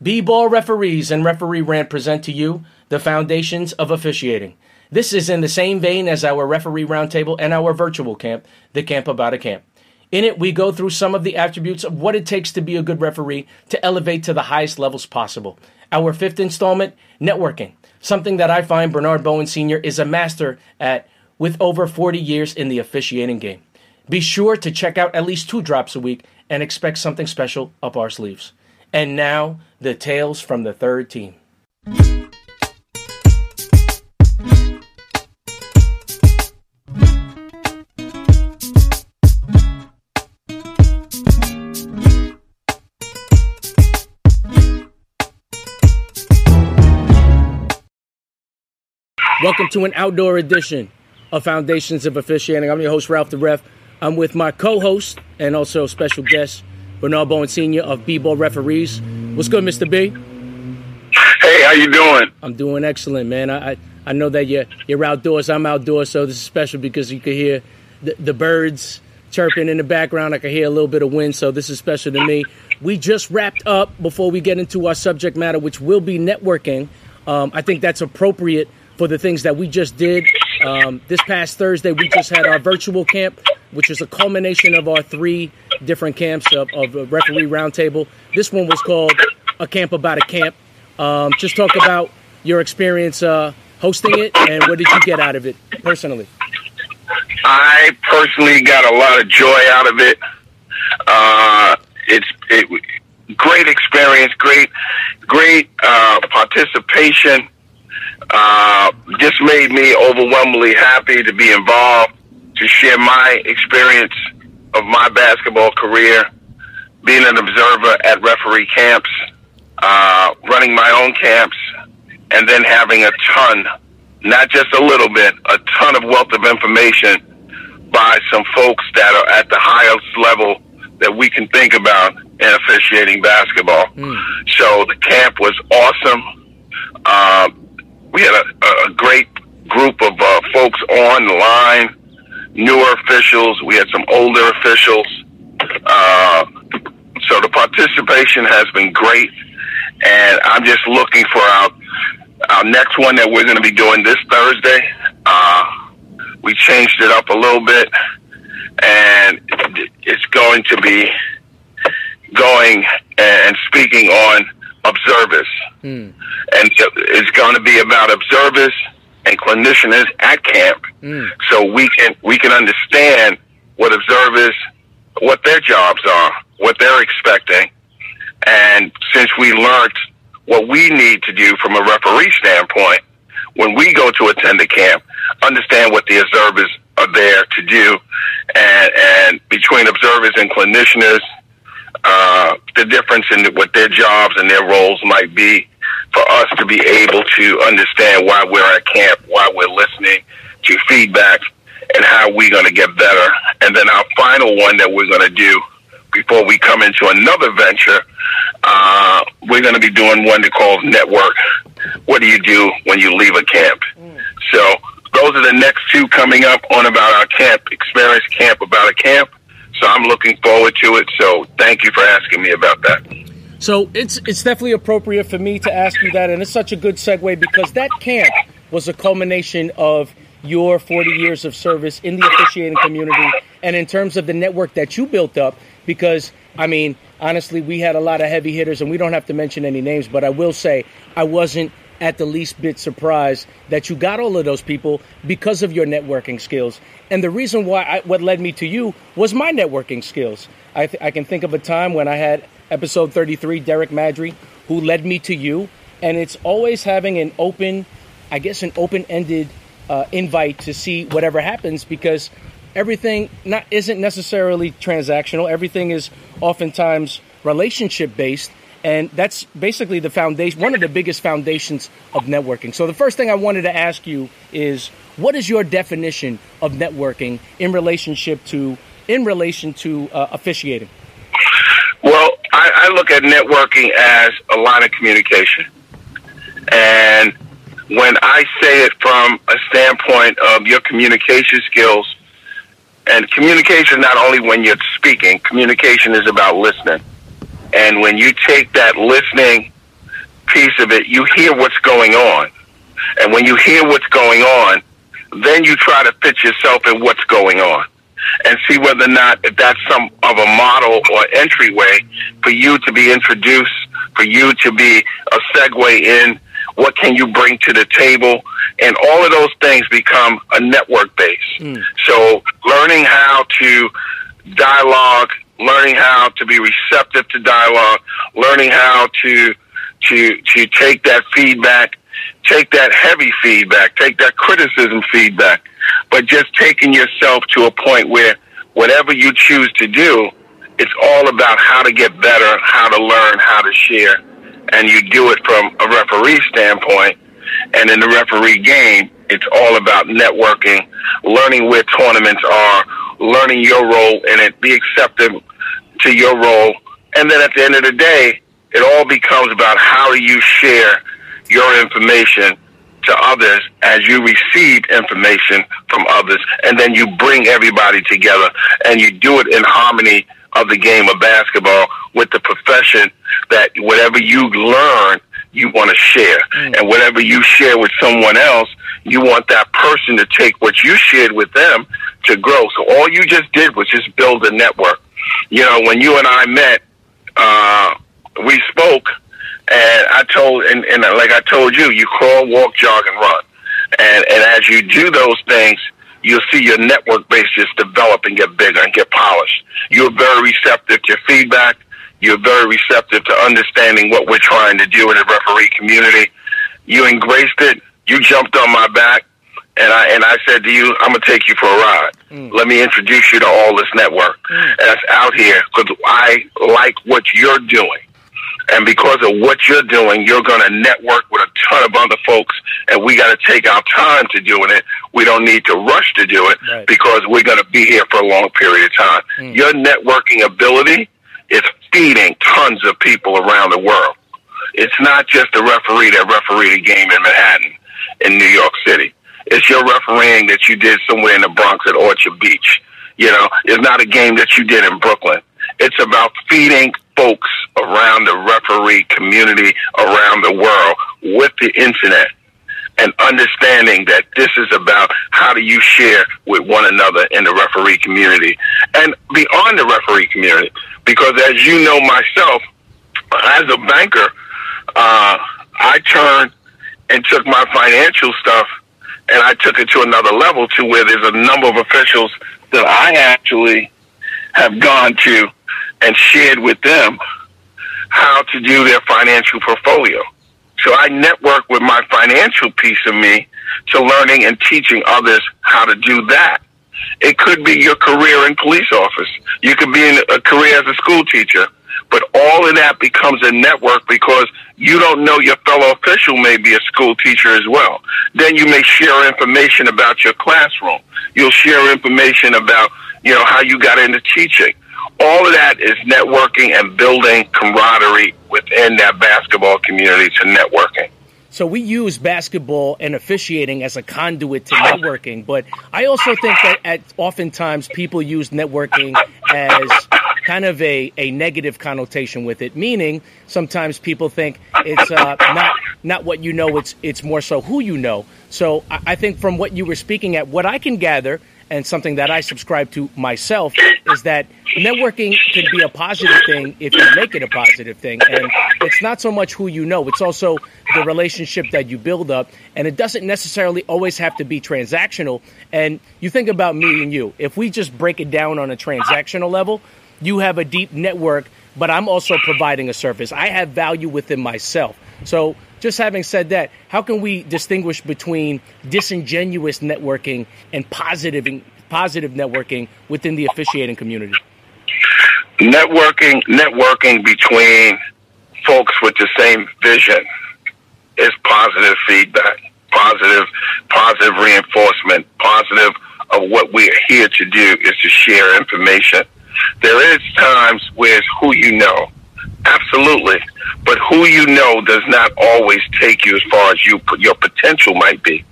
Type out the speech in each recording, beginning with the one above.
B-ball referees and referee rant present to you the foundations of officiating. This is in the same vein as our referee roundtable and our virtual camp, the Camp About a Camp. In it, we go through some of the attributes of what it takes to be a good referee to elevate to the highest levels possible. Our fifth installment, networking, something that I find Bernard Bowen Sr. is a master at with over 40 years in the officiating game. Be sure to check out at least two drops a week and expect something special up our sleeves. And now, the tales from the third team. Welcome to an outdoor edition of Foundations of Officiating. I'm your host, Ralph the Ref. I'm with my co-host and also special guest, Bernard Bowen Sr. of B-Ball Referees. What's good, Mr. B? Hey, how you doing? I'm doing excellent, man. I I, I know that you're you're outdoors. I'm outdoors, so this is special because you can hear the, the birds chirping in the background. I can hear a little bit of wind, so this is special to me. We just wrapped up before we get into our subject matter, which will be networking. Um, I think that's appropriate for the things that we just did. Um, this past Thursday, we just had our virtual camp, which is a culmination of our three different camps of, of referee roundtable. This one was called A Camp About a Camp. Um, just talk about your experience uh, hosting it and what did you get out of it personally? I personally got a lot of joy out of it. Uh, it's it, great experience, great, great uh, participation uh, just made me overwhelmingly happy to be involved, to share my experience of my basketball career, being an observer at referee camps, uh, running my own camps, and then having a ton, not just a little bit, a ton of wealth of information by some folks that are at the highest level that we can think about in officiating basketball. Mm. So the camp was awesome. Uh, we had a, a great group of uh, folks online, newer officials. We had some older officials. Uh, so the participation has been great, and I'm just looking for our our next one that we're going to be doing this Thursday. Uh, we changed it up a little bit, and it's going to be going and speaking on observers. Mm. And it's going to be about observers and clinicians at camp mm. so we can we can understand what observers what their jobs are, what they're expecting. And since we learned what we need to do from a referee standpoint, when we go to attend a camp, understand what the observers are there to do. And, and between observers and clinicians, uh, the difference in what their jobs and their roles might be for us to be able to understand why we're at camp, why we're listening to feedback, and how we're going to get better. And then our final one that we're going to do before we come into another venture, uh, we're going to be doing one that calls Network. What do you do when you leave a camp? Mm. So those are the next two coming up on about our camp experience, camp about a camp. So I'm looking forward to it. So thank you for asking me about that. So it's it's definitely appropriate for me to ask you that, and it's such a good segue because that camp was a culmination of your 40 years of service in the officiating community, and in terms of the network that you built up. Because I mean, honestly, we had a lot of heavy hitters, and we don't have to mention any names, but I will say I wasn't at the least bit surprised that you got all of those people because of your networking skills. And the reason why I, what led me to you was my networking skills. I, th- I can think of a time when I had episode 33, Derek Madry, who led me to you. And it's always having an open, I guess, an open ended uh, invite to see whatever happens because everything not isn't necessarily transactional. Everything is oftentimes relationship based. And that's basically the foundation, one of the biggest foundations of networking. So the first thing I wanted to ask you is, what is your definition of networking in relationship to, in relation to uh, officiating? Well, I, I look at networking as a line of communication, and when I say it from a standpoint of your communication skills, and communication not only when you're speaking, communication is about listening. And when you take that listening piece of it, you hear what's going on. And when you hear what's going on, then you try to fit yourself in what's going on and see whether or not that's some of a model or entryway for you to be introduced, for you to be a segue in. What can you bring to the table? And all of those things become a network base. Mm. So learning how to dialogue, learning how to be receptive to dialogue, learning how to to to take that feedback, take that heavy feedback, take that criticism feedback, but just taking yourself to a point where whatever you choose to do, it's all about how to get better, how to learn, how to share, and you do it from a referee standpoint. And in the referee game, it's all about networking, learning where tournaments are, learning your role in it, be accepted to your role, and then at the end of the day, it all becomes about how do you share your information to others as you receive information from others, and then you bring everybody together and you do it in harmony of the game of basketball with the profession that whatever you learn, you want to share. Mm. And whatever you share with someone else, you want that person to take what you shared with them to grow. So all you just did was just build a network. You know, when you and I met, uh, we spoke and I told, and, and like I told you, you crawl, walk, jog, and run. And, and as you do those things, you'll see your network base just develop and get bigger and get polished. You're very receptive to feedback. You're very receptive to understanding what we're trying to do in the referee community. You embraced it. You jumped on my back. And I and I said to you, I'm gonna take you for a ride. Mm. Let me introduce you to all this network mm. that's out here because I like what you're doing. And because of what you're doing, you're going to network with a ton of other folks, and we got to take our time to doing it. We don't need to rush to do it right. because we're going to be here for a long period of time. Mm. Your networking ability is feeding tons of people around the world. It's not just a referee that refereed a game in Manhattan, in New York City. It's your refereeing that you did somewhere in the Bronx at Orchard Beach. You know, it's not a game that you did in Brooklyn. It's about feeding folks around the referee community around the world with the internet and understanding that this is about how do you share with one another in the referee community and beyond the referee community. Because as you know myself, as a banker, uh, I turned and took my financial stuff and I took it to another level to where there's a number of officials that I actually have gone to and shared with them how to do their financial portfolio. So I network with my financial piece of me to learning and teaching others how to do that. It could be your career in police office. You could be in a career as a school teacher. But all of that becomes a network because you don't know your fellow official may be a school teacher as well. Then you may share information about your classroom. You'll share information about, you know, how you got into teaching all of that is networking and building camaraderie within that basketball community to networking. So we use basketball and officiating as a conduit to networking, but I also think that at oftentimes people use networking as kind of a, a negative connotation with it, meaning sometimes people think it's uh, not not what you know, it's it's more so who you know. So I, I think from what you were speaking at, what I can gather and something that I subscribe to myself is that networking can be a positive thing if you make it a positive thing. And it's not so much who you know, it's also the relationship that you build up. And it doesn't necessarily always have to be transactional. And you think about me and you, if we just break it down on a transactional level, you have a deep network, but I'm also providing a service. I have value within myself. So just having said that, how can we distinguish between disingenuous networking and positive positive networking within the officiating community? Networking networking between folks with the same vision is positive feedback, positive positive reinforcement, positive of what we're here to do is to share information. There is times where it's who you know Absolutely. But who you know does not always take you as far as you your potential might be.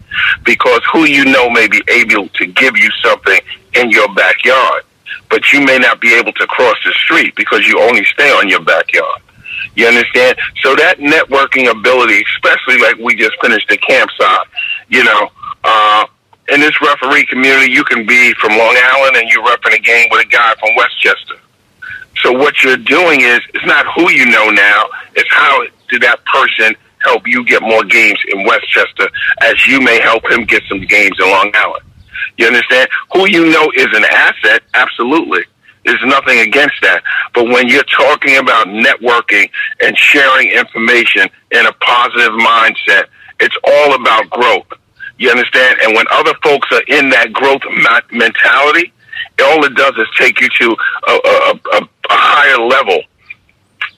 Because who you know may be able to give you something in your backyard, but you may not be able to cross the street because you only stay on your backyard. You understand? So that networking ability, especially like we just finished the campsite, you know, uh, in this referee community, you can be from Long Island and you're repping a game with a guy from Westchester. So what you're doing is, it's not who you know now, it's how did that person help you get more games in Westchester as you may help him get some games in Long Island. You understand? Who you know is an asset, absolutely. There's nothing against that. But when you're talking about networking and sharing information in a positive mindset, it's all about growth. You understand? And when other folks are in that growth mentality, all it does is take you to a, a, a, a higher level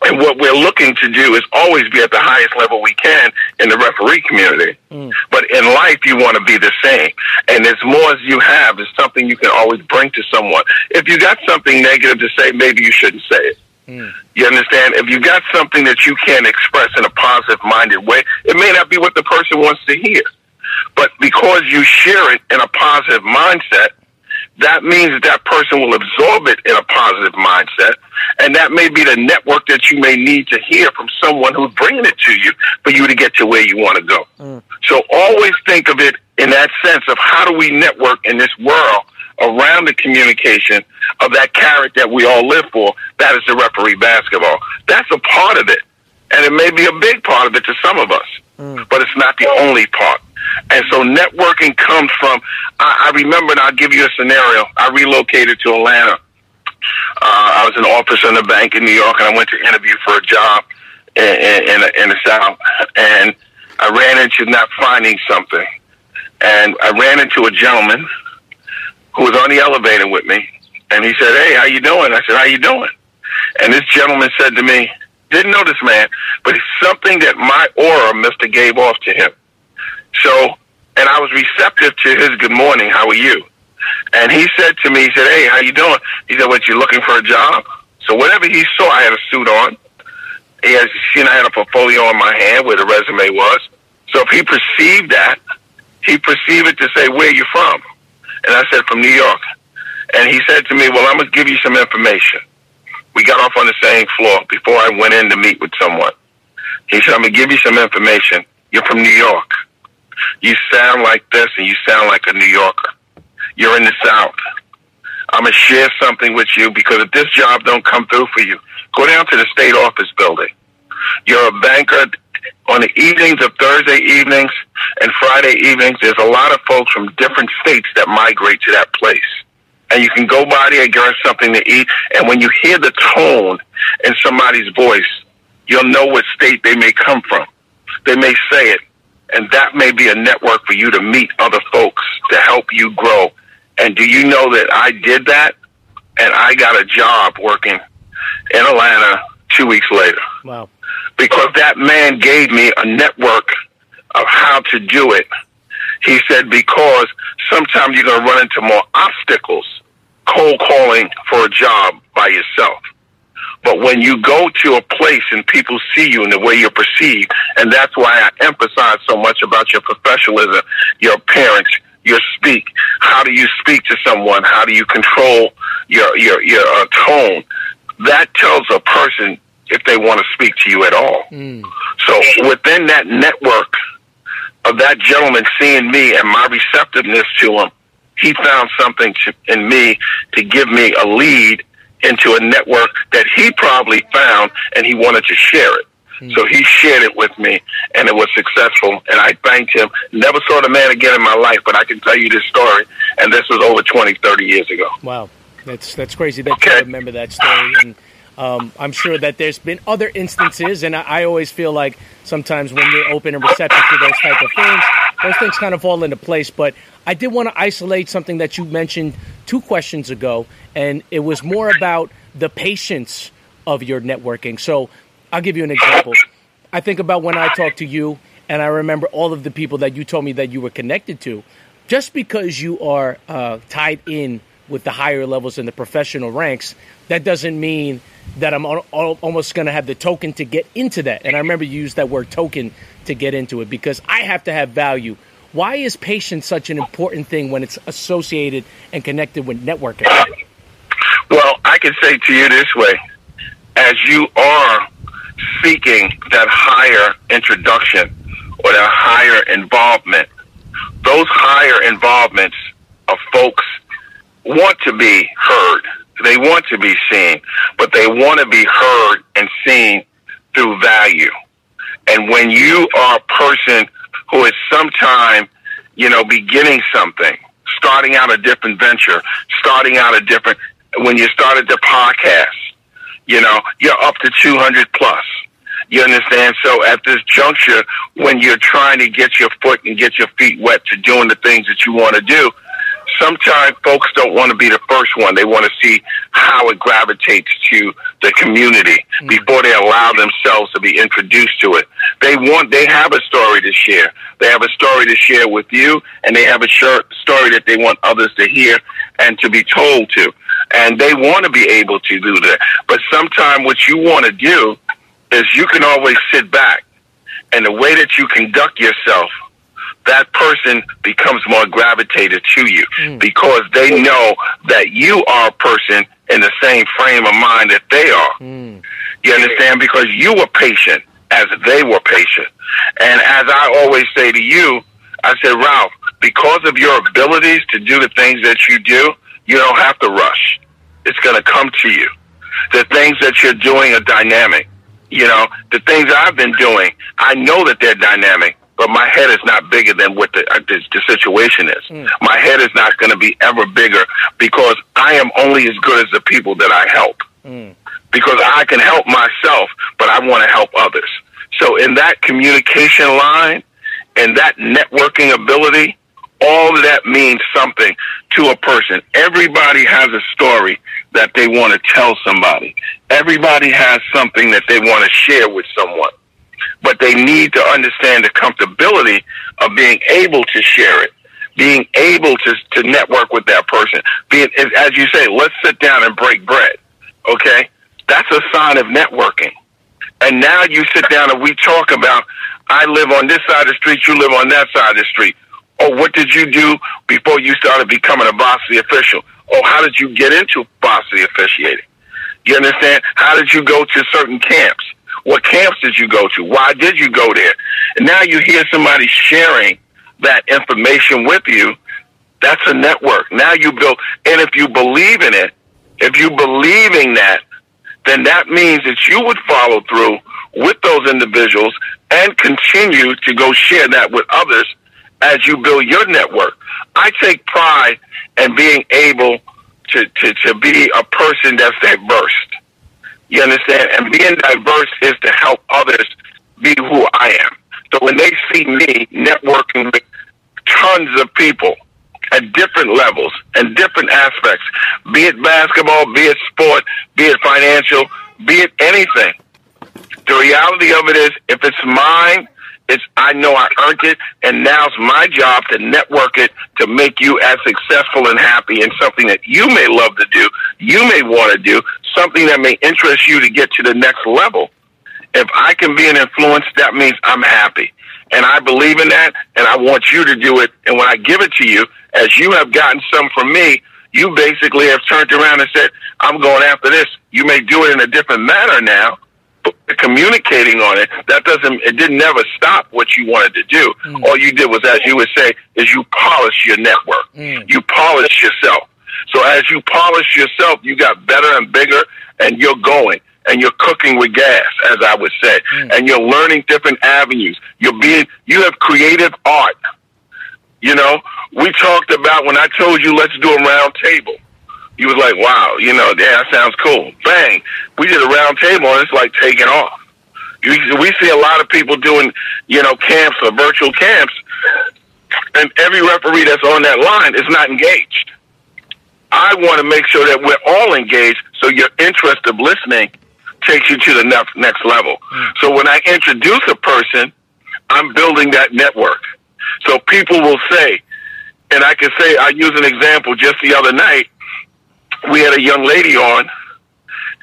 and what we're looking to do is always be at the highest level we can in the referee community. Mm. But in life, you want to be the same. And as more as you have, there's something you can always bring to someone. If you got something negative to say, maybe you shouldn't say it. Mm. You understand? If you got something that you can't express in a positive minded way, it may not be what the person wants to hear. But because you share it in a positive mindset, that means that, that person will absorb it in a positive mindset. And that may be the network that you may need to hear from someone who's bringing it to you for you to get to where you want to go. Mm. So always think of it in that sense of how do we network in this world around the communication of that carrot that we all live for. That is the referee basketball. That's a part of it. And it may be a big part of it to some of us, mm. but it's not the only part. And so networking comes from, I, I remember, and I'll give you a scenario. I relocated to Atlanta. Uh, I was an officer in a bank in New York, and I went to interview for a job in, in, in the South. And I ran into not finding something. And I ran into a gentleman who was on the elevator with me. And he said, hey, how you doing? I said, how you doing? And this gentleman said to me, didn't know this man, but it's something that my aura must have gave off to him. So, and I was receptive to his good morning. How are you? And he said to me, he said, hey, how you doing? He said, what, you looking for a job? So whatever he saw, I had a suit on. He has seen I had a portfolio in my hand where the resume was. So if he perceived that, he perceived it to say, where you from? And I said, from New York. And he said to me, well, I'm going to give you some information. We got off on the same floor before I went in to meet with someone. He said, I'm going to give you some information. You're from New York. You sound like this and you sound like a New Yorker. You're in the South. I'm going to share something with you because if this job don't come through for you, go down to the state office building. You're a banker on the evenings of Thursday evenings and Friday evenings. There's a lot of folks from different states that migrate to that place. And you can go by there and get something to eat. And when you hear the tone in somebody's voice, you'll know what state they may come from. They may say it and that may be a network for you to meet other folks to help you grow. And do you know that I did that? And I got a job working in Atlanta two weeks later. Wow. Because that man gave me a network of how to do it. He said, because sometimes you're going to run into more obstacles cold calling for a job by yourself. But when you go to a place and people see you in the way you're perceived, and that's why I emphasize so much about your professionalism, your appearance, your speak. How do you speak to someone? How do you control your your your uh, tone? That tells a person if they want to speak to you at all. Mm. So within that network of that gentleman seeing me and my receptiveness to him, he found something to, in me to give me a lead into a network that he probably found and he wanted to share it. Mm. So he shared it with me and it was successful and I thanked him. Never saw the man again in my life, but I can tell you this story and this was over 20, 30 years ago. Wow. That's that's crazy that okay. you remember that story and um, I'm sure that there's been other instances, and I, I, always feel like sometimes when you're open and receptive to those type of things, those things kind of fall into place. But I did want to isolate something that you mentioned two questions ago, and it was more about the patience of your networking. So I'll give you an example. I think about when I talk to you, and I remember all of the people that you told me that you were connected to. Just because you are uh, tied in with the higher levels in the professional ranks, that doesn't mean that I'm almost going to have the token to get into that. And I remember you used that word token to get into it because I have to have value. Why is patience such an important thing when it's associated and connected with networking? Well, I can say to you this way as you are seeking that higher introduction or that higher involvement. Those higher involvements of folks want to be heard. They want to be seen, but they want to be heard and seen through value. And when you are a person who is sometime, you know, beginning something, starting out a different venture, starting out a different, when you started the podcast, you know, you're up to 200 plus. You understand? So at this juncture, when you're trying to get your foot and get your feet wet to doing the things that you want to do, sometimes folks don't want to be the first one. They want to see how it gravitates to the community mm-hmm. before they allow themselves to be introduced to it. They want, they have a story to share. They have a story to share with you, and they have a short story that they want others to hear and to be told to. And they want to be able to do that. But sometimes what you want to do is you can always sit back, and the way that you conduct yourself – that person becomes more gravitated to you mm. because they know that you are a person in the same frame of mind that they are. Mm. You understand? Because you were patient as they were patient. And as I always say to you, I said, Ralph, because of your abilities to do the things that you do, you don't have to rush. It's going to come to you. The things that you're doing are dynamic. You know, the things I've been doing, I know that they're dynamic but my head is not bigger than what the, uh, the, the situation is. Mm. My head is not going to be ever bigger because I am only as good as the people that I help. Mm. Because I can help myself, but I want to help others. So in that communication line and that networking ability, all of that means something to a person. Everybody has a story that they want to tell somebody. Everybody has something that they want to share with someone but they need to understand the comfortability of being able to share it, being able to, to network with that person. Being, as you say, let's sit down and break bread. Okay? That's a sign of networking. And now you sit down and we talk about, I live on this side of the street, you live on that side of the street. Oh, what did you do before you started becoming a varsity official? Oh, how did you get into varsity officiating? You understand? How did you go to certain camps? What camps did you go to? Why did you go there? And now you hear somebody sharing that information with you. That's a network. Now you build, and if you believe in it, if you believing that, then that means that you would follow through with those individuals and continue to go share that with others as you build your network. I take pride in being able to, to, to be a person that's that diverse. You understand? And being diverse is to help others be who I am. So when they see me networking with tons of people at different levels and different aspects, be it basketball, be it sport, be it financial, be it anything. The reality of it is, if it's mine, it's I know I earned it, and now it's my job to network it to make you as successful and happy in something that you may love to do, you may want to do, something that may interest you to get to the next level. If I can be an influence, that means I'm happy. And I believe in that, and I want you to do it. And when I give it to you, as you have gotten some from me, you basically have turned around and said, I'm going after this. You may do it in a different manner now, communicating on it, that doesn't, it didn't never stop what you wanted to do. Mm. All you did was, as you would say, is you polish your network. Mm. You polish yourself. So as you polish yourself, you got better and bigger and you're going and you're cooking with gas, as I would say, mm. and you're learning different avenues. You're being, you have creative art. You know, we talked about when I told you, let's do a round table you was like, wow, you know, yeah, that sounds cool. Bang. We did a round table and it's like taking off. We see a lot of people doing, you know, camps or virtual camps, and every referee that's on that line is not engaged. I want to make sure that we're all engaged so your interest of listening takes you to the next, next level. Mm. So when I introduce a person, I'm building that network. So people will say, and I can say, I use an example just the other night we had a young lady on,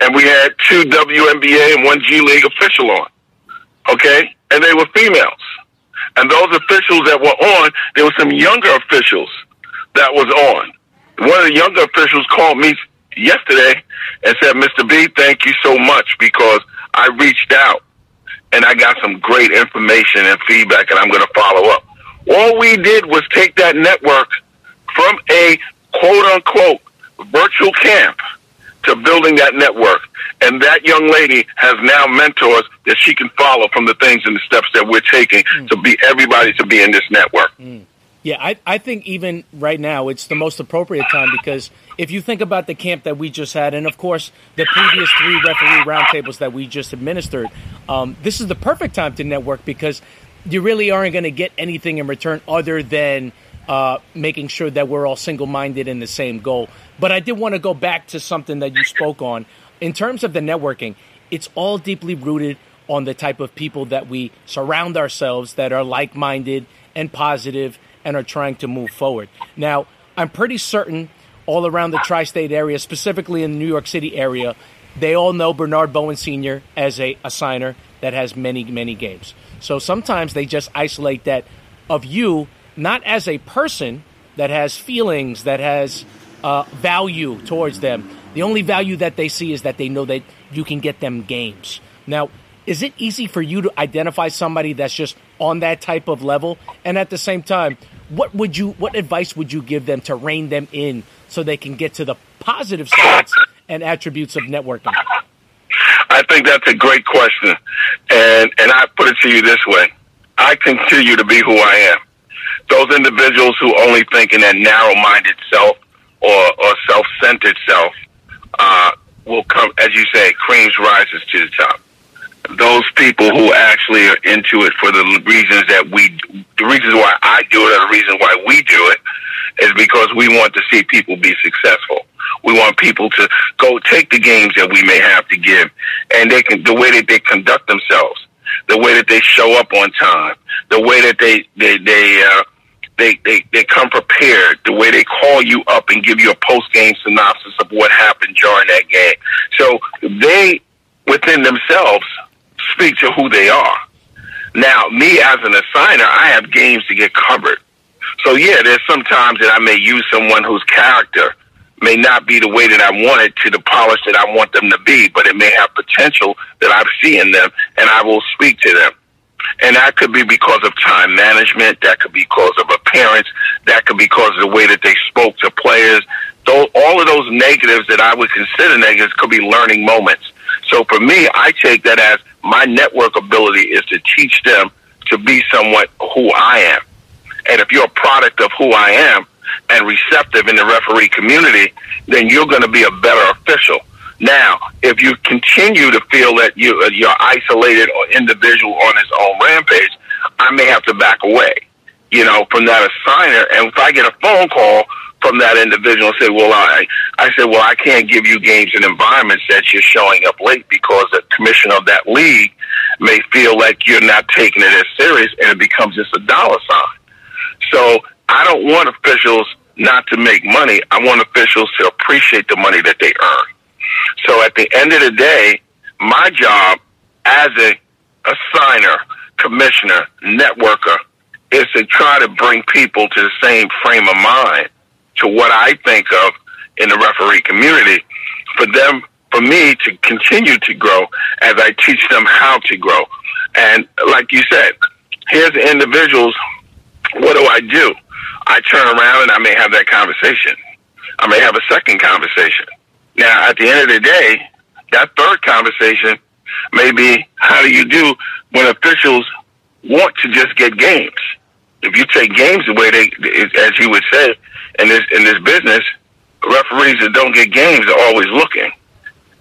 and we had two WNBA and one G League official on. Okay, and they were females. And those officials that were on, there were some younger officials that was on. One of the younger officials called me yesterday and said, "Mr. B, thank you so much because I reached out and I got some great information and feedback, and I'm going to follow up. All we did was take that network from a quote unquote virtual camp to building that network. And that young lady has now mentors that she can follow from the things and the steps that we're taking mm. to be everybody to be in this network. Mm. Yeah, I, I think even right now it's the most appropriate time because if you think about the camp that we just had, and of course the previous three referee roundtables that we just administered, um, this is the perfect time to network because you really aren't going to get anything in return other than uh, making sure that we're all single minded in the same goal. But I did want to go back to something that you spoke on. In terms of the networking, it's all deeply rooted on the type of people that we surround ourselves that are like minded and positive and are trying to move forward. Now, I'm pretty certain all around the tri state area, specifically in the New York City area, they all know Bernard Bowen Sr. as a, a signer that has many, many games. So sometimes they just isolate that of you not as a person that has feelings, that has uh, value towards them. The only value that they see is that they know that you can get them games. Now, is it easy for you to identify somebody that's just on that type of level? And at the same time, what would you, what advice would you give them to rein them in so they can get to the positive sides and attributes of networking? I think that's a great question, and and I put it to you this way: I continue to be who I am those individuals who only think in that narrow-minded self or, or self-centered self uh, will come, as you say, creams rises to the top. Those people who actually are into it for the reasons that we, the reasons why I do it, or the reason why we do it, is because we want to see people be successful. We want people to go take the games that we may have to give, and they can the way that they conduct themselves, the way that they show up on time, the way that they they they uh, they, they, they come prepared the way they call you up and give you a post game synopsis of what happened during that game. So they, within themselves, speak to who they are. Now, me as an assigner, I have games to get covered. So yeah, there's sometimes that I may use someone whose character may not be the way that I want it to the polish that I want them to be, but it may have potential that I see in them and I will speak to them. And that could be because of time management. That could be because of appearance. That could be because of the way that they spoke to players. Though all of those negatives that I would consider negatives could be learning moments. So for me, I take that as my network ability is to teach them to be somewhat who I am. And if you're a product of who I am and receptive in the referee community, then you're going to be a better official. Now, if you continue to feel that you, uh, you're isolated or individual on its own rampage, I may have to back away, you know, from that assigner. And if I get a phone call from that individual and say, well, I, I said, well, I can't give you games and environments that you're showing up late because the commissioner of that league may feel like you're not taking it as serious and it becomes just a dollar sign. So I don't want officials not to make money. I want officials to appreciate the money that they earn. So at the end of the day, my job as a assigner, commissioner, networker is to try to bring people to the same frame of mind to what I think of in the referee community for them, for me to continue to grow as I teach them how to grow. And like you said, here's the individuals. What do I do? I turn around and I may have that conversation. I may have a second conversation. Now, at the end of the day, that third conversation may be how do you do when officials want to just get games? If you take games the way they, as you would say, in this in this business, referees that don't get games are always looking,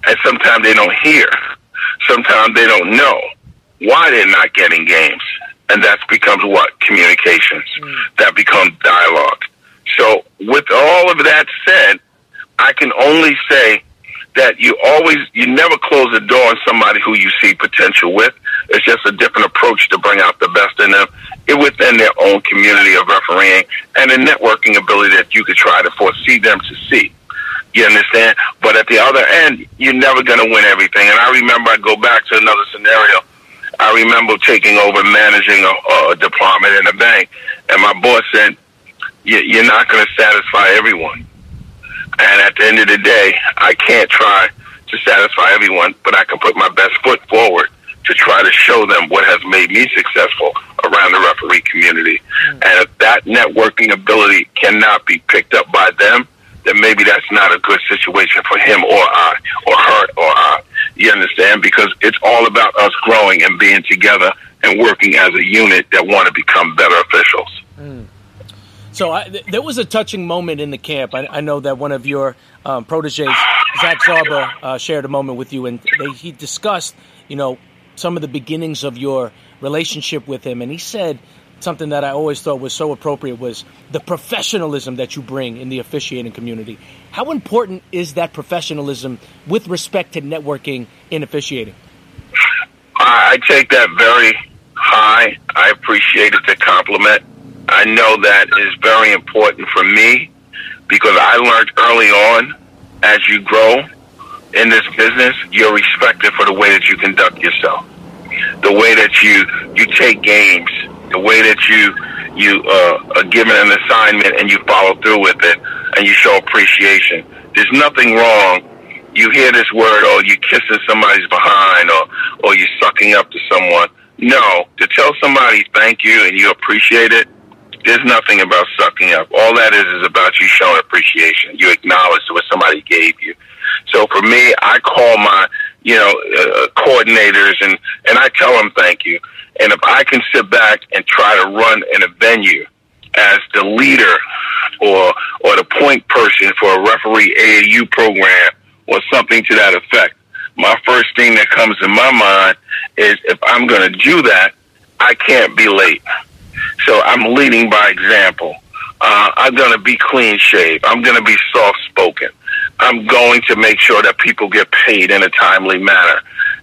and sometimes they don't hear, sometimes they don't know why they're not getting games, and that becomes what communications. Mm. That becomes dialogue. So, with all of that said, I can only say that you always, you never close the door on somebody who you see potential with. It's just a different approach to bring out the best in them it within their own community of refereeing and a networking ability that you could try to foresee them to see. You understand? But at the other end, you're never going to win everything. And I remember I go back to another scenario. I remember taking over managing a, a department in a bank, and my boss said, "You're not going to satisfy everyone." And at the end of the day, I can't try to satisfy everyone, but I can put my best foot forward to try to show them what has made me successful around the referee community. Mm. And if that networking ability cannot be picked up by them, then maybe that's not a good situation for him or I, or her or I. You understand? Because it's all about us growing and being together and working as a unit that want to become better officials. Mm. So I, th- there was a touching moment in the camp. I, I know that one of your um, proteges, Zach Zarba, uh, shared a moment with you, and they, he discussed, you know, some of the beginnings of your relationship with him, and he said something that I always thought was so appropriate was the professionalism that you bring in the officiating community. How important is that professionalism with respect to networking in officiating? I take that very high. I appreciate it, the compliment. I know that is very important for me because I learned early on as you grow in this business, you're respected for the way that you conduct yourself, the way that you you take games, the way that you you uh, are given an assignment and you follow through with it, and you show appreciation. There's nothing wrong. You hear this word, oh, you kissing somebody's behind, or or you sucking up to someone. No, to tell somebody thank you and you appreciate it there's nothing about sucking up. All that is is about you showing appreciation. You acknowledge what somebody gave you. So for me, I call my, you know, uh, coordinators and, and I tell them thank you. And if I can sit back and try to run in a venue as the leader or, or the point person for a referee AAU program or something to that effect, my first thing that comes to my mind is if I'm going to do that, I can't be late. So I'm leading by example. Uh, I'm going to be clean shaved. I'm going to be soft spoken. I'm going to make sure that people get paid in a timely manner.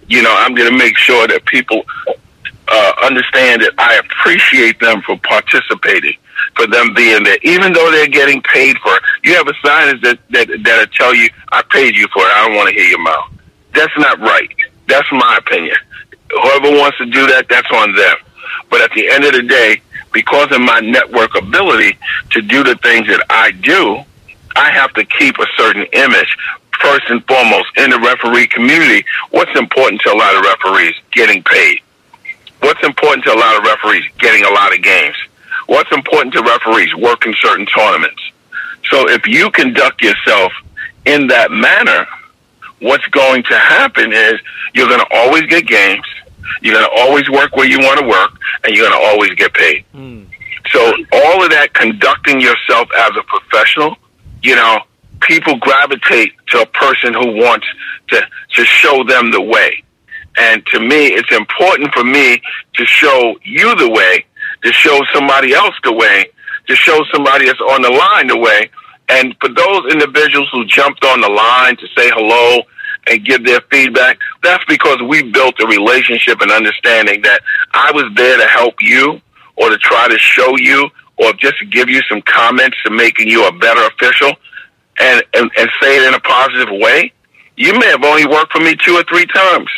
You know, I'm going to make sure that people uh, understand that I appreciate them for participating, for them being there, even though they're getting paid for it. You have a sign that that that tell you, "I paid you for it. I don't want to hear your mouth." That's not right. That's my opinion. Whoever wants to do that, that's on them. But at the end of the day, because of my network ability to do the things that I do, I have to keep a certain image. First and foremost, in the referee community, what's important to a lot of referees? Getting paid. What's important to a lot of referees? Getting a lot of games. What's important to referees? Working certain tournaments. So if you conduct yourself in that manner, what's going to happen is you're going to always get games. You're going to always work where you want to work, and you're going to always get paid. Mm. So all of that conducting yourself as a professional, you know, people gravitate to a person who wants to to show them the way. And to me, it's important for me to show you the way, to show somebody else the way, to show somebody that's on the line the way. And for those individuals who jumped on the line to say hello and give their feedback, that's because we built a relationship and understanding that I was there to help you or to try to show you or just give you some comments to making you a better official and, and, and say it in a positive way. You may have only worked for me two or three times.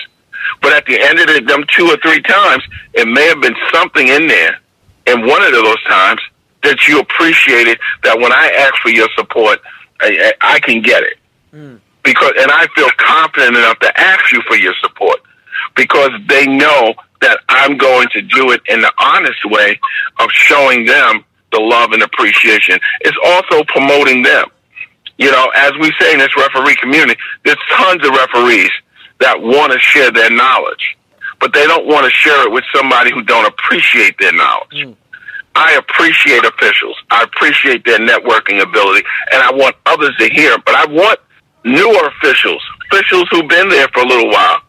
But at the end of the, them two or three times, it may have been something in there in one of those times that you appreciated that when I ask for your support, I, I can get it. Mm because, and I feel confident enough to ask you for your support because they know that I'm going to do it in the honest way of showing them the love and appreciation. It's also promoting them. You know, as we say in this referee community, there's tons of referees that want to share their knowledge, but they don't want to share it with somebody who don't appreciate their knowledge. Mm. I appreciate officials. I appreciate their networking ability, and I want others to hear. But I want newer officials, officials who've been there for a little while,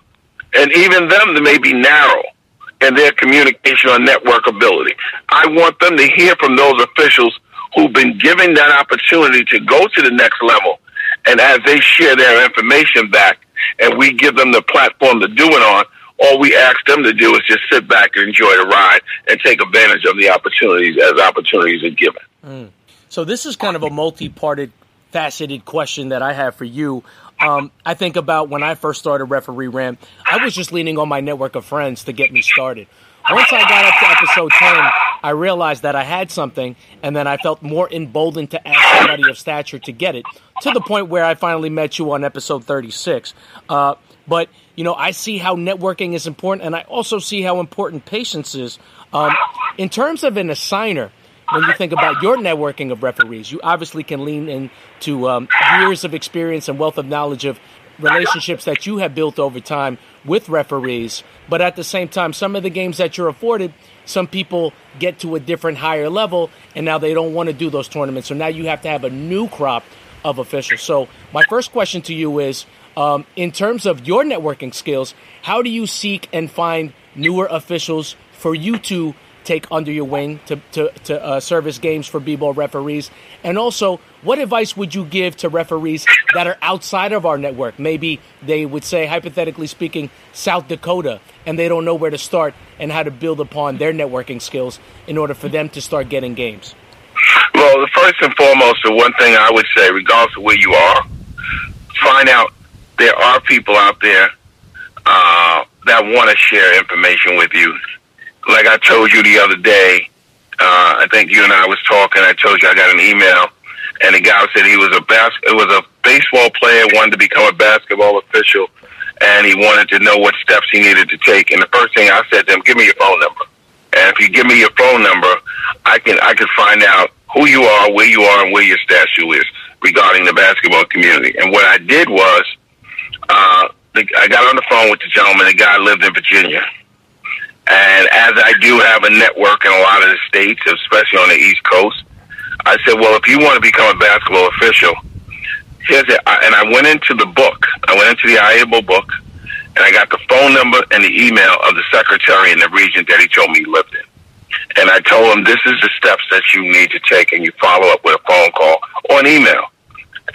and even them that may be narrow in their communication or network ability. I want them to hear from those officials who've been given that opportunity to go to the next level. And as they share their information back and we give them the platform to do it on, all we ask them to do is just sit back and enjoy the ride and take advantage of the opportunities as opportunities are given. Mm. So this is kind of a multi-parted faceted question that I have for you. Um, I think about when I first started Referee Rant, I was just leaning on my network of friends to get me started. Once I got up to episode 10, I realized that I had something, and then I felt more emboldened to ask somebody of stature to get it. To the point where I finally met you on episode 36. Uh, but you know, I see how networking is important, and I also see how important patience is. Um, in terms of an assigner, when you think about your networking of referees, you obviously can lean into um, years of experience and wealth of knowledge of relationships that you have built over time with referees. But at the same time, some of the games that you're afforded, some people get to a different higher level, and now they don't want to do those tournaments. So now you have to have a new crop of officials. So my first question to you is, um, in terms of your networking skills, how do you seek and find newer officials for you to take under your wing to, to, to uh, service games for b-ball referees? And also, what advice would you give to referees that are outside of our network? Maybe they would say, hypothetically speaking, South Dakota, and they don't know where to start and how to build upon their networking skills in order for them to start getting games. Well, the first and foremost, the one thing I would say, regardless of where you are, find out there are people out there uh, that want to share information with you like I told you the other day, uh, I think you and I was talking. I told you I got an email, and the guy said he was a bas- it was a baseball player wanted to become a basketball official, and he wanted to know what steps he needed to take. And the first thing I said to him, "Give me your phone number." And if you give me your phone number, I can I can find out who you are, where you are, and where your statue is regarding the basketball community. And what I did was, uh, I got on the phone with the gentleman. The guy lived in Virginia and as I do have a network in a lot of the states, especially on the East Coast, I said, well, if you want to become a basketball official, here's it. And I went into the book. I went into the IABO book, and I got the phone number and the email of the secretary in the region that he told me he lived in. And I told him, this is the steps that you need to take, and you follow up with a phone call or an email.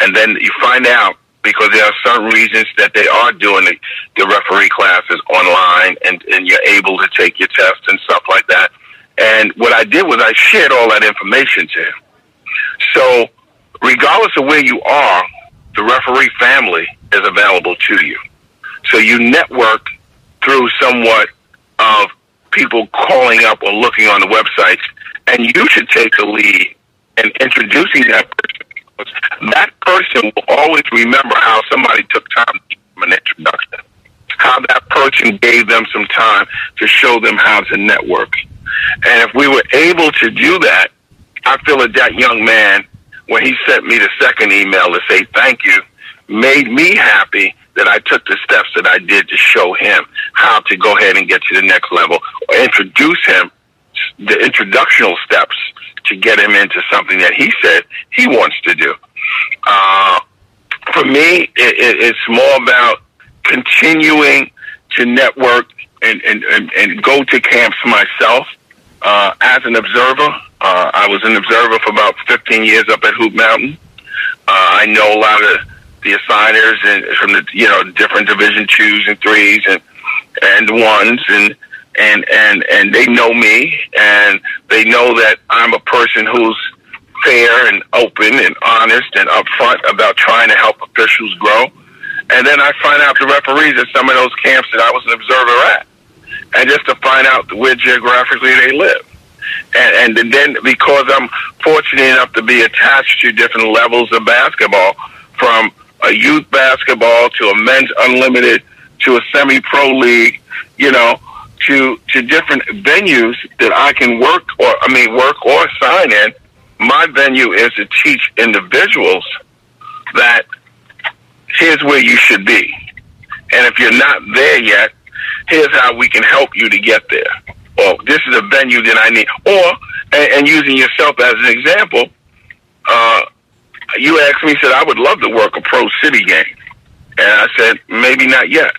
And then you find out because there are certain reasons that they are doing the, the referee classes online and, and you're able to take your tests and stuff like that. And what I did was I shared all that information to him. So regardless of where you are, the referee family is available to you. So you network through somewhat of people calling up or looking on the websites, and you should take the lead in introducing that person that person will always remember how somebody took time to give them an introduction, how that person gave them some time to show them how to network. And if we were able to do that, I feel that that young man, when he sent me the second email to say thank you, made me happy that I took the steps that I did to show him how to go ahead and get to the next level or introduce him the introductional steps to get him into something that he said he wants to do. Uh, for me, it, it, it's more about continuing to network and, and, and, and go to camps myself uh, as an observer. Uh, I was an observer for about 15 years up at Hoop Mountain. Uh, I know a lot of the assigners and from the you know different Division twos and threes and and ones and and and and they know me and they know that I'm a person who's fair and open and honest and upfront about trying to help officials grow. And then I find out the referees at some of those camps that I was an observer at, and just to find out where geographically they live. And, and then because I'm fortunate enough to be attached to different levels of basketball, from a youth basketball to a men's unlimited to a semi-pro league, you know, to to different venues that I can work or I mean work or sign in. My venue is to teach individuals that here's where you should be. And if you're not there yet, here's how we can help you to get there. Or this is a venue that I need. Or, and, and using yourself as an example, uh, you asked me, said, I would love to work a pro city game. And I said, maybe not yet.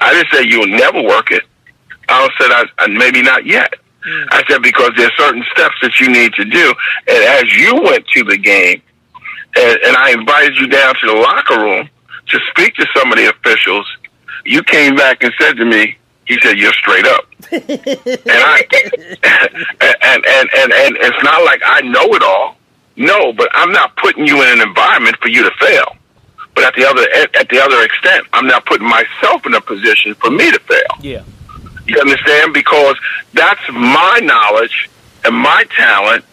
I didn't say you'll never work it. I said, I, I, maybe not yet. Mm. I said, because there's certain steps that you need to do. And as you went to the game, and, and I invited you down to the locker room to speak to some of the officials, you came back and said to me, he said, "You're straight up," and I and, and and and it's not like I know it all. No, but I'm not putting you in an environment for you to fail. But at the other at the other extent, I'm not putting myself in a position for me to fail. Yeah. You understand? Because that's my knowledge and my talent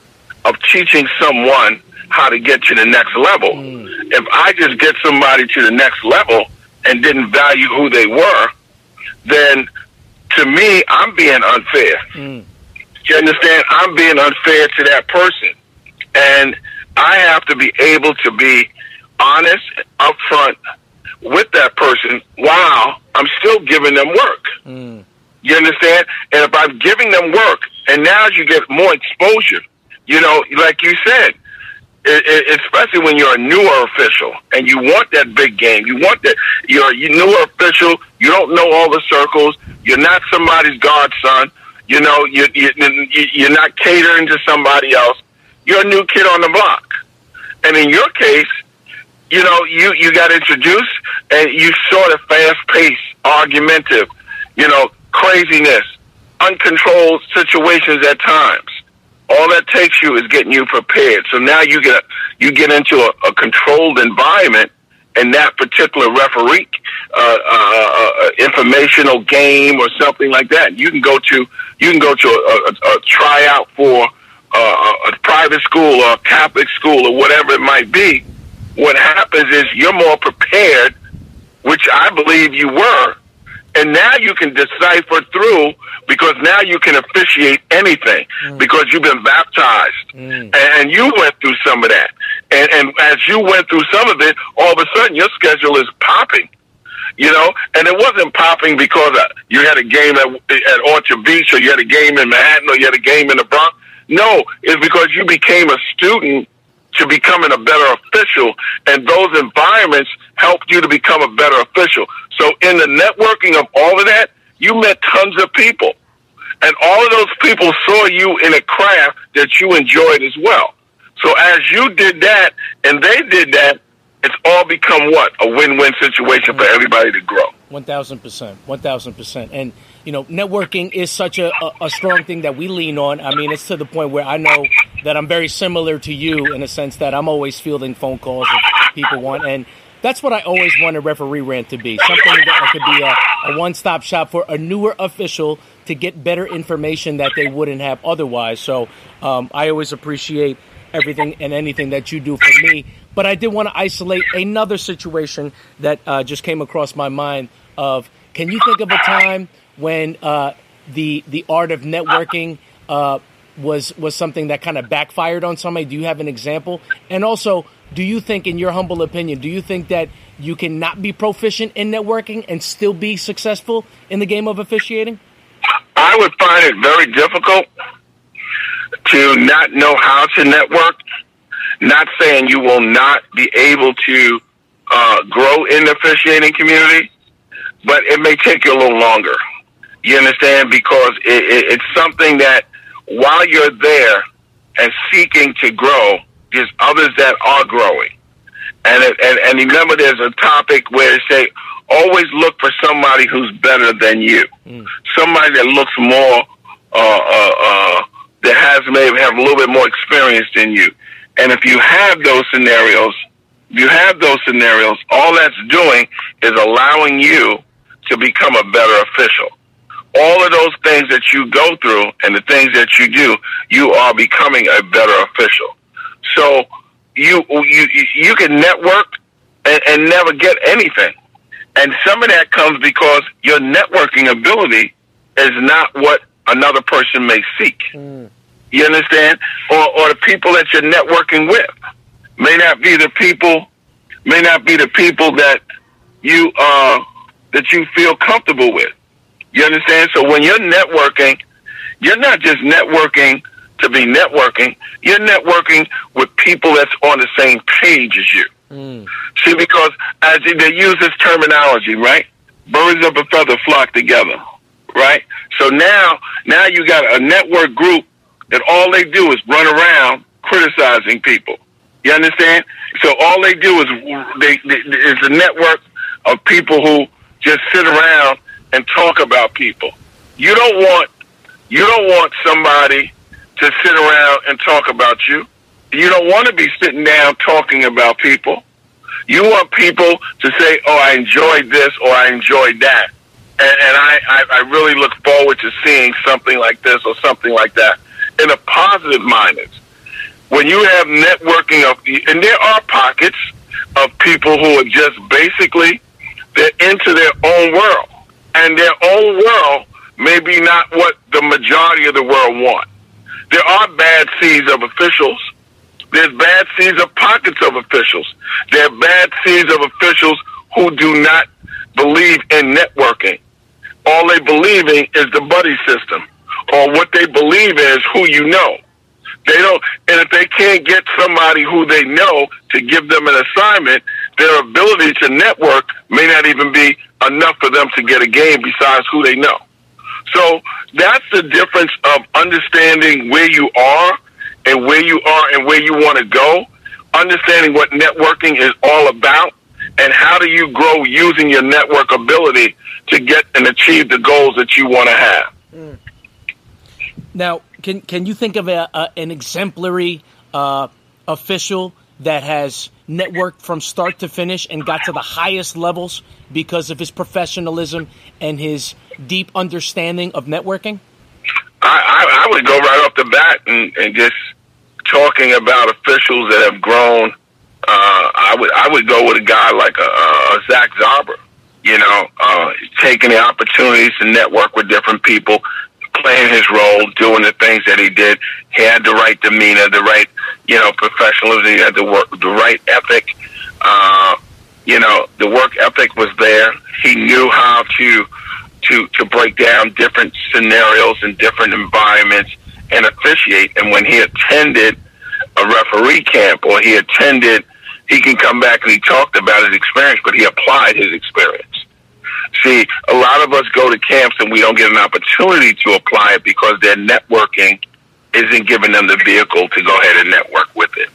of teaching someone how to get to the next level. Mm. If I just get somebody to the next level and didn't value who they were, then to me, I'm being unfair. Mm. You understand? I'm being unfair to that person. And I have to be able to be honest, upfront with that person while I'm still giving them work. Mm. You understand? And if I'm giving them work, and now you get more exposure, you know, like you said, it, it, especially when you're a newer official and you want that big game, you want that you're a newer official. You don't know all the circles. You're not somebody's godson. You know, you, you, you're not catering to somebody else. You're a new kid on the block. And in your case, you know, you, you got introduced and you saw the fast paced, argumentative, you know, craziness, uncontrolled situations at times. All that takes you is getting you prepared. So now you get you get into a, a controlled environment, and that particular referee uh, uh, uh, informational game or something like that. You can go to you can go to a, a, a tryout for uh, a private school or a Catholic school or whatever it might be. What happens is you're more prepared, which I believe you were, and now you can decipher through because now you can officiate anything mm. because you've been baptized mm. and you went through some of that. And, and as you went through some of it, all of a sudden your schedule is popping. You know, and it wasn't popping because uh, you had a game at, at Orchard Beach or you had a game in Manhattan or you had a game in the Bronx. No, it's because you became a student to becoming a better official, and those environments helped you to become a better official. So, in the networking of all of that, you met tons of people, and all of those people saw you in a craft that you enjoyed as well. So, as you did that and they did that, it's all become what a win-win situation for everybody to grow. One thousand percent, one thousand percent, and you know, networking is such a, a, a, strong thing that we lean on. I mean, it's to the point where I know that I'm very similar to you in a sense that I'm always fielding phone calls if people want, and that's what I always want a referee rant to be something that could be a, a one stop shop for a newer official to get better information that they wouldn't have otherwise. So um, I always appreciate everything and anything that you do for me. But I did want to isolate another situation that uh, just came across my mind of can you think of a time when uh, the the art of networking uh, was was something that kind of backfired on somebody? Do you have an example? And also, do you think, in your humble opinion, do you think that you can not be proficient in networking and still be successful in the game of officiating? I would find it very difficult to not know how to network. Not saying you will not be able to uh, grow in the officiating community, but it may take you a little longer. You understand? Because it, it, it's something that while you're there and seeking to grow, there's others that are growing. And, it, and, and remember, there's a topic where it say, always look for somebody who's better than you. Mm. Somebody that looks more, uh, uh, uh, that has maybe have a little bit more experience than you. And if you have those scenarios, you have those scenarios, all that's doing is allowing you to become a better official all of those things that you go through and the things that you do, you are becoming a better official. So you you you can network and, and never get anything, and some of that comes because your networking ability is not what another person may seek. Mm. You understand? Or or the people that you're networking with may not be the people may not be the people that you uh that you feel comfortable with. You understand? So when you're networking, you're not just networking to be networking. You're networking with people that's on the same page as you. Mm. See, because as they use this terminology, right? Birds of a feather flock together, right? So now, now you got a network group that all they do is run around criticizing people. You understand? So all they do is they, they is a network of people who just sit around and talk about people. You don't want you don't want somebody to sit around and talk about you. You don't want to be sitting down talking about people. You want people to say, "Oh, I enjoyed this" or "I enjoyed that," and, and I, I, I really look forward to seeing something like this or something like that. in a positive minus. When you have networking of, and there are pockets of people who are just basically they're into their own world, and their own world may be not what the majority of the world want. There are bad seeds of officials. There's bad seeds of pockets of officials. There are bad seeds of officials who do not believe in networking. All they believe in is the buddy system, or what they believe is who you know. They don't, and if they can't get somebody who they know to give them an assignment, their ability to network may not even be enough for them to get a game besides who they know. So that's the difference of understanding where you are and where you are and where you want to go, understanding what networking is all about, and how do you grow using your network ability to get and achieve the goals that you want to have. Mm. Now, can can you think of a, a, an exemplary uh, official that has networked from start to finish and got to the highest levels because of his professionalism and his deep understanding of networking? I, I, I would go right off the bat and, and just talking about officials that have grown. Uh, I would I would go with a guy like a, a Zach Zarba. You know, uh, taking the opportunities to network with different people, playing his role, doing the things that he did. He had the right demeanor, the right, you know, professionalism. He had the work, the right ethic. Uh, you know, the work ethic was there. He knew how to to to break down different scenarios and different environments and officiate. And when he attended a referee camp or he attended, he can come back and he talked about his experience, but he applied his experience. See, a lot of us go to camps and we don't get an opportunity to apply it because their networking isn't giving them the vehicle to go ahead and network with it.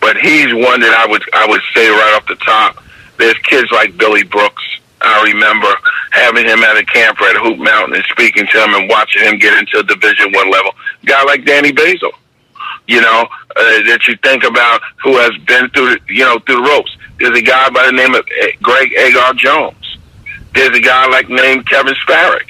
But he's one that I would I would say right off the top. There's kids like Billy Brooks. I remember having him at a camp at Hoop Mountain and speaking to him and watching him get into Division One level. A guy like Danny Basil, you know, uh, that you think about who has been through, you know, through the ropes. There's a guy by the name of Greg Agar Jones. There's a guy like named Kevin Sparrick.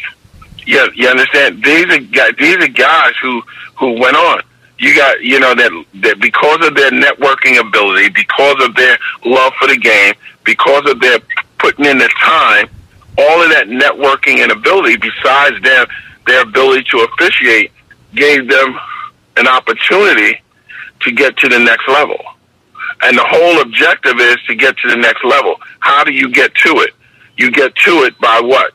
You, you understand? These are guys, these are guys who who went on. You got you know that that because of their networking ability, because of their love for the game, because of their putting in the time, all of that networking and ability, besides their their ability to officiate, gave them an opportunity to get to the next level. And the whole objective is to get to the next level. How do you get to it? You get to it by what?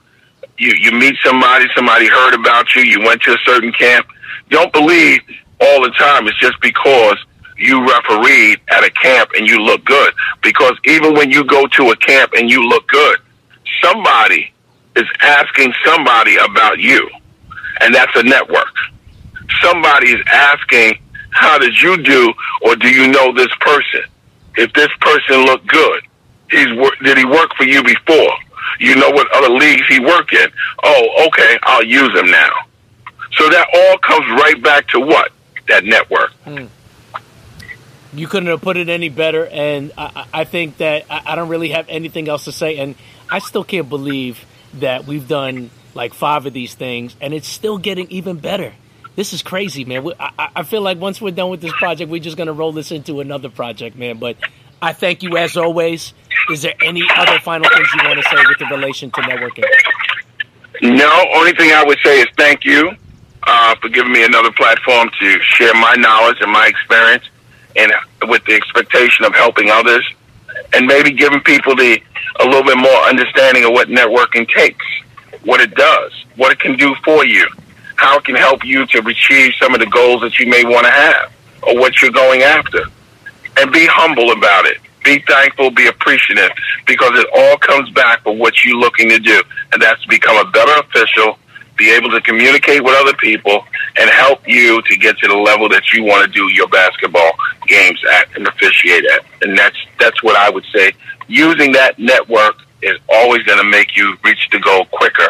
You you meet somebody, somebody heard about you, you went to a certain camp. Don't believe all the time it's just because you refereed at a camp and you look good. Because even when you go to a camp and you look good, somebody is asking somebody about you. And that's a network. Somebody is asking, how did you do or do you know this person? If this person looked good, he's did he work for you before? You know what other leagues he worked in. Oh, okay, I'll use him now. So that all comes right back to what? That network. Hmm. You couldn't have put it any better, and I, I think that I, I don't really have anything else to say. And I still can't believe that we've done like five of these things, and it's still getting even better. This is crazy, man. I, I feel like once we're done with this project, we're just going to roll this into another project, man. But I thank you as always. Is there any other final things you want to say with the relation to networking? No, only thing I would say is thank you uh, for giving me another platform to share my knowledge and my experience, and with the expectation of helping others, and maybe giving people the a little bit more understanding of what networking takes, what it does, what it can do for you, how it can help you to achieve some of the goals that you may want to have, or what you're going after, and be humble about it be thankful, be appreciative, because it all comes back for what you're looking to do, and that's to become a better official, be able to communicate with other people, and help you to get to the level that you want to do your basketball games at and officiate at. And that's that's what I would say. Using that network is always going to make you reach the goal quicker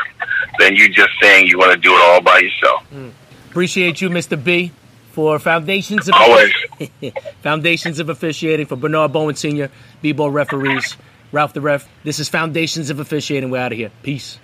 than you just saying you want to do it all by yourself. Mm. Appreciate you, Mr. B for Foundations of Always. Foundations of Officiating for Bernard Bowen Sr., B-Ball referees, Ralph the Ref. This is Foundations of Officiating. We're out of here. Peace.